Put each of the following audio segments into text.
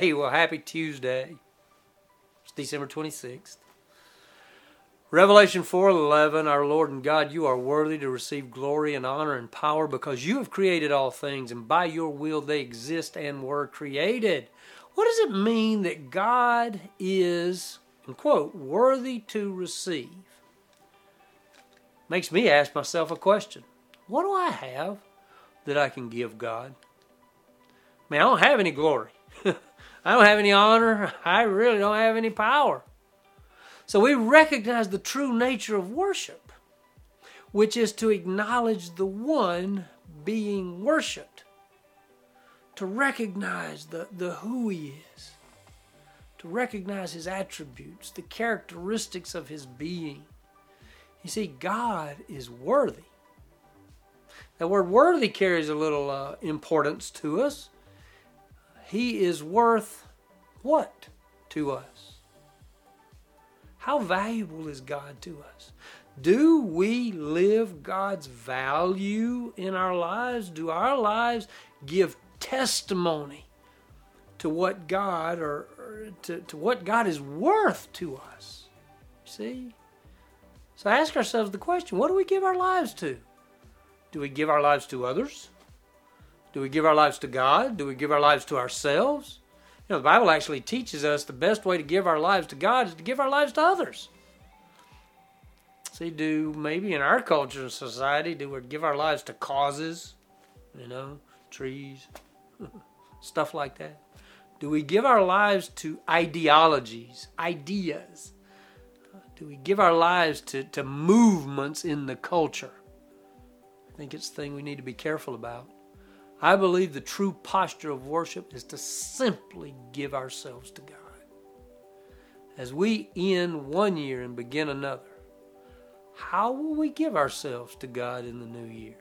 Hey, well, happy Tuesday. It's December 26th. Revelation 4:11 Our Lord and God, you are worthy to receive glory and honor and power because you have created all things and by your will they exist and were created. What does it mean that God is, and quote, worthy to receive? Makes me ask myself a question. What do I have that I can give God? I mean, I don't have any glory. I don't have any honor. I really don't have any power. So we recognize the true nature of worship, which is to acknowledge the one being worshiped, to recognize the, the who he is, to recognize his attributes, the characteristics of his being. You see, God is worthy. That word worthy carries a little uh, importance to us. He is worth what to us? How valuable is God to us? Do we live God's value in our lives? Do our lives give testimony to what God or, or to, to what God is worth to us? See? So ask ourselves the question what do we give our lives to? Do we give our lives to others? Do we give our lives to God? Do we give our lives to ourselves? You know, the Bible actually teaches us the best way to give our lives to God is to give our lives to others. See, do maybe in our culture and society, do we give our lives to causes, you know, trees, stuff like that? Do we give our lives to ideologies, ideas? Do we give our lives to, to movements in the culture? I think it's a thing we need to be careful about. I believe the true posture of worship is to simply give ourselves to God. As we end one year and begin another, how will we give ourselves to God in the new year?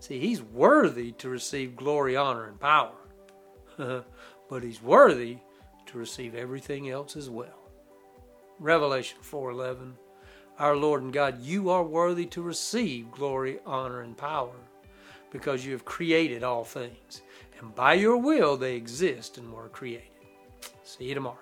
See, He's worthy to receive glory, honor, and power, but He's worthy to receive everything else as well. Revelation 4:11 Our Lord and God, you are worthy to receive glory, honor, and power because you have created all things. And by your will they exist and were created. See you tomorrow.